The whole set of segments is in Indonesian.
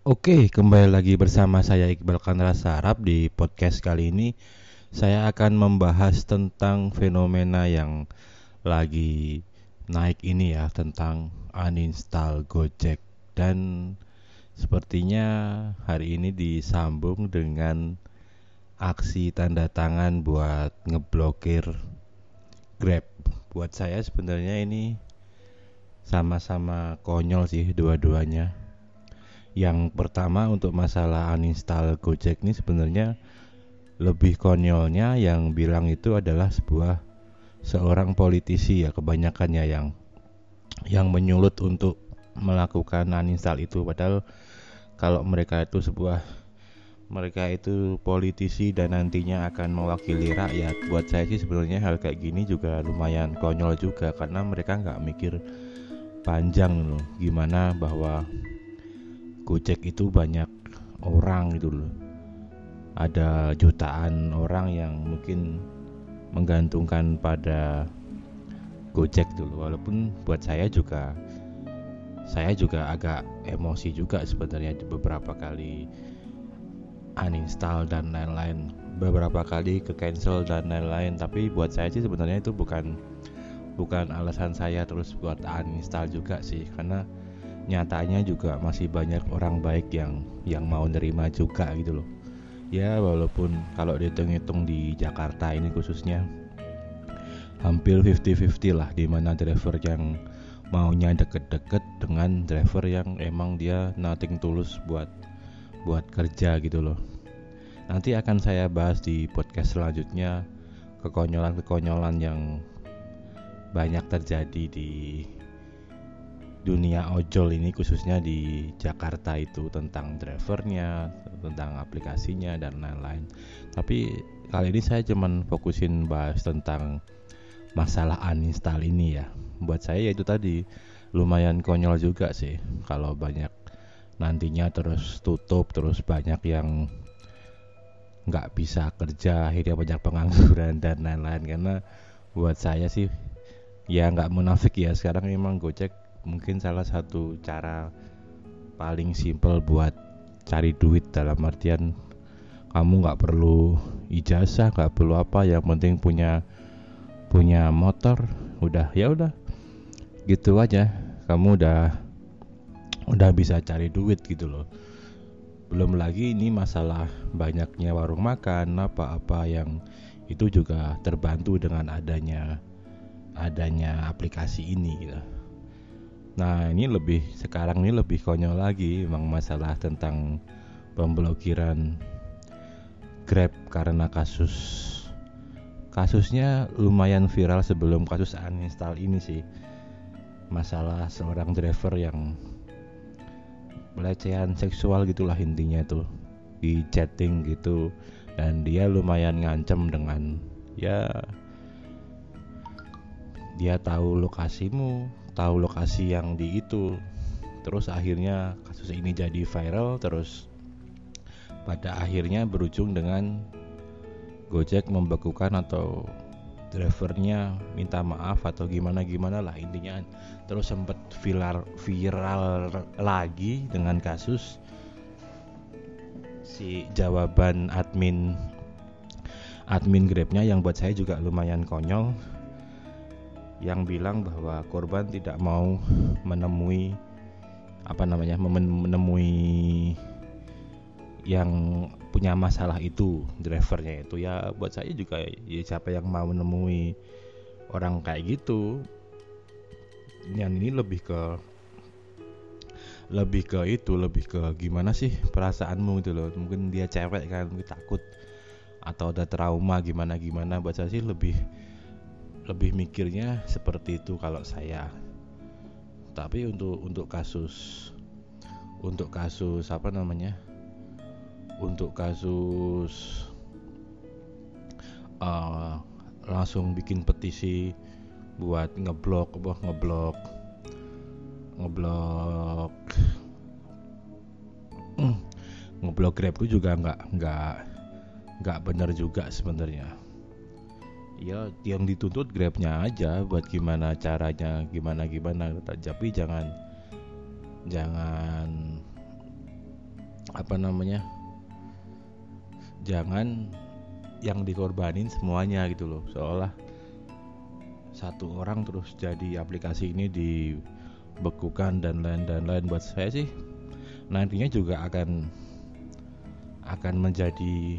Oke, kembali lagi bersama saya Iqbal Kanra Sarap di podcast kali ini. Saya akan membahas tentang fenomena yang lagi naik ini ya, tentang uninstall Gojek dan sepertinya hari ini disambung dengan aksi tanda tangan buat ngeblokir Grab. Buat saya sebenarnya ini sama-sama konyol sih dua-duanya yang pertama untuk masalah uninstall Gojek ini sebenarnya lebih konyolnya yang bilang itu adalah sebuah seorang politisi ya kebanyakannya yang yang menyulut untuk melakukan uninstall itu. Padahal kalau mereka itu sebuah mereka itu politisi dan nantinya akan mewakili rakyat. Buat saya sih sebenarnya hal kayak gini juga lumayan konyol juga karena mereka nggak mikir panjang loh gimana bahwa Gojek itu banyak orang gitu loh. Ada jutaan orang yang mungkin menggantungkan pada Gojek dulu walaupun buat saya juga saya juga agak emosi juga sebenarnya beberapa kali uninstall dan lain-lain. Beberapa kali ke cancel dan lain-lain. Tapi buat saya sih sebenarnya itu bukan bukan alasan saya terus buat uninstall juga sih. Karena nyatanya juga masih banyak orang baik yang yang mau nerima juga gitu loh. Ya walaupun kalau dihitung-hitung di Jakarta ini khususnya hampir 50-50 lah di mana driver yang maunya deket-deket dengan driver yang emang dia nothing tulus buat buat kerja gitu loh. Nanti akan saya bahas di podcast selanjutnya kekonyolan-kekonyolan yang banyak terjadi di dunia ojol ini khususnya di Jakarta itu tentang drivernya, tentang aplikasinya dan lain-lain. Tapi kali ini saya cuman fokusin bahas tentang masalah uninstall ini ya. Buat saya itu tadi lumayan konyol juga sih kalau banyak nantinya terus tutup terus banyak yang nggak bisa kerja akhirnya banyak pengangguran dan lain-lain karena buat saya sih ya nggak munafik ya sekarang memang Gojek mungkin salah satu cara paling simple buat cari duit dalam artian kamu nggak perlu ijazah nggak perlu apa yang penting punya punya motor udah ya udah. Gitu aja. Kamu udah udah bisa cari duit gitu loh. Belum lagi ini masalah banyaknya warung makan apa-apa yang itu juga terbantu dengan adanya adanya aplikasi ini gitu. Nah ini lebih sekarang ini lebih konyol lagi memang masalah tentang pemblokiran Grab karena kasus kasusnya lumayan viral sebelum kasus uninstall ini sih. Masalah seorang driver yang pelecehan seksual gitulah intinya tuh di chatting gitu dan dia lumayan ngancem dengan ya dia tahu lokasimu tahu lokasi yang di itu. Terus akhirnya kasus ini jadi viral terus pada akhirnya berujung dengan Gojek membekukan atau drivernya minta maaf atau gimana gimana lah intinya. Terus sempat viral viral lagi dengan kasus si jawaban admin admin Grabnya yang buat saya juga lumayan konyol yang bilang bahwa korban tidak mau menemui apa namanya menemui yang punya masalah itu drivernya itu. Ya buat saya juga ya siapa yang mau menemui orang kayak gitu? Yang ini lebih ke lebih ke itu lebih ke gimana sih perasaanmu gitu loh. Mungkin dia cewek kan mungkin takut atau ada trauma gimana gimana buat saya sih lebih lebih mikirnya seperti itu kalau saya. Tapi untuk untuk kasus untuk kasus apa namanya? Untuk kasus uh, langsung bikin petisi buat ngeblok buat ngeblok ngeblok ngeblok grab itu juga nggak nggak nggak benar juga sebenarnya ya yang dituntut grabnya aja buat gimana caranya gimana gimana. Tapi jangan jangan apa namanya jangan yang dikorbanin semuanya gitu loh. Seolah satu orang terus jadi aplikasi ini dibekukan dan lain dan lain. Buat saya sih nantinya juga akan akan menjadi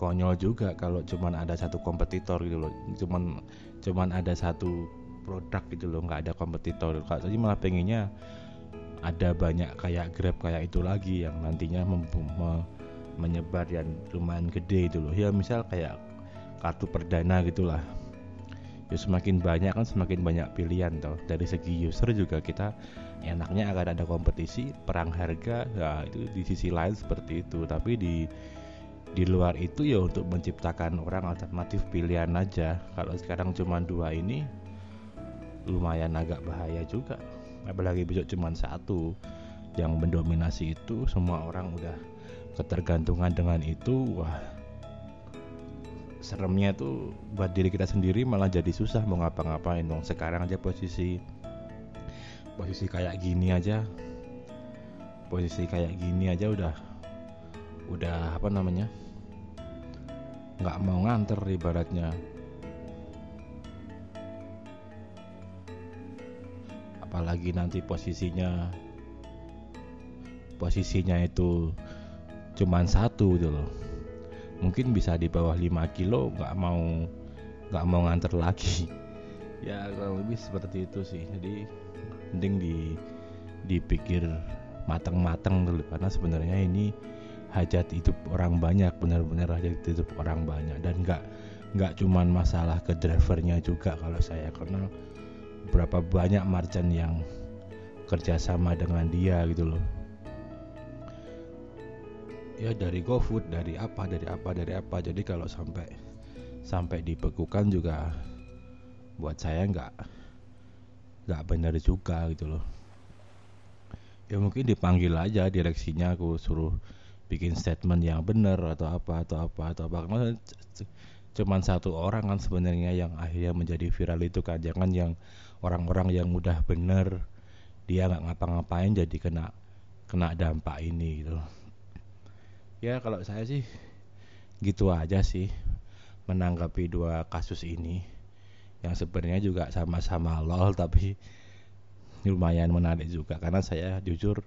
konyol juga kalau cuman ada satu kompetitor gitu loh. Cuman cuman ada satu produk gitu loh nggak ada kompetitor. Kalau tadi malah pengennya ada banyak kayak Grab kayak itu lagi yang nantinya me menyebar dan lumayan gede itu loh. Ya misal kayak kartu perdana gitulah. Ya semakin banyak kan semakin banyak pilihan toh. Dari segi user juga kita enaknya akan ada kompetisi perang harga ya itu di sisi lain seperti itu. Tapi di di luar itu ya untuk menciptakan orang alternatif pilihan aja. Kalau sekarang cuma dua ini lumayan agak bahaya juga. Apalagi besok cuma satu yang mendominasi itu semua orang udah ketergantungan dengan itu wah seremnya tuh buat diri kita sendiri malah jadi susah mau ngapa-ngapain. Dong sekarang aja posisi posisi kayak gini aja posisi kayak gini aja udah udah apa namanya nggak mau nganter ibaratnya. Apalagi nanti posisinya posisinya itu cuman satu gitu loh. Mungkin bisa di bawah 5 kilo nggak mau nggak mau nganter lagi. Ya kurang lebih seperti itu sih. Jadi penting di dipikir matang-matang dulu. Karena sebenarnya ini hajat hidup orang banyak benar-benar hajat hidup orang banyak. Dan nggak nggak cuman masalah ke drivernya juga kalau saya karena berapa banyak merchant yang kerjasama dengan dia gitu loh. Ya dari GoFood dari apa dari apa dari apa. Jadi kalau sampai sampai dibekukan juga buat saya nggak nggak benar juga gitu loh. Ya mungkin dipanggil aja direksinya aku suruh bikin statement yang benar atau apa atau apa atau apa. Karena cuman satu orang kan sebenarnya yang akhirnya menjadi viral itu kan. Jangan yang orang-orang yang udah bener dia nggak ngapa-ngapain jadi kena kena dampak ini gitu. Ya kalau saya sih gitu aja sih menanggapi dua kasus ini. Yang sebenarnya juga sama-sama lol tapi lumayan menarik juga. Karena saya jujur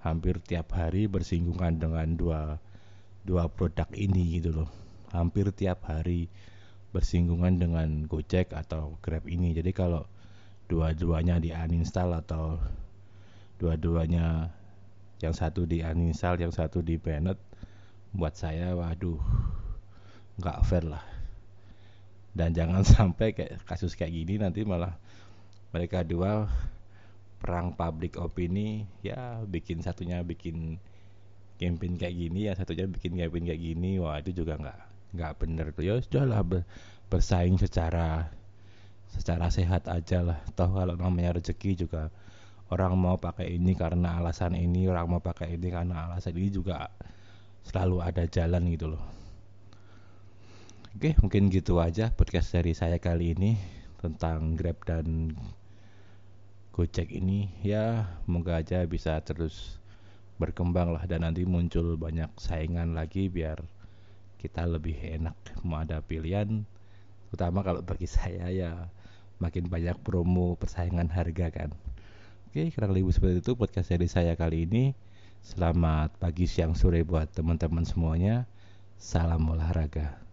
hampir tiap hari bersinggungan dengan dua dua produk ini gitu loh. Hampir tiap hari bersinggungan dengan Gojek atau Grab ini. Jadi kalau dua-duanya di uninstall atau dua-duanya yang satu di uninstall yang satu di banned buat saya waduh nggak fair lah. Dan jangan sampai kayak kasus kayak gini nanti malah mereka dua perang public opini ya bikin satunya bikin campaign kayak gini ya satunya bikin campaign kayak gini wah itu juga nggak nggak bener tuh. Ya sudah lah bersaing secara secara sehat aja lah. Toh kalau namanya rezeki juga orang mau pakai ini karena alasan ini orang mau pakai ini karena alasan ini juga selalu ada jalan gitu loh. Oke mungkin gitu aja podcast dari saya kali ini tentang Grab dan Gojek ini ya semoga aja bisa terus berkembang lah dan nanti muncul banyak saingan lagi biar kita lebih enak mau ada pilihan utama kalau bagi saya ya makin banyak promo persaingan harga kan. Oke kurang lebih seperti itu podcast dari saya kali ini. Selamat pagi siang sore buat teman-teman semuanya. Salam olahraga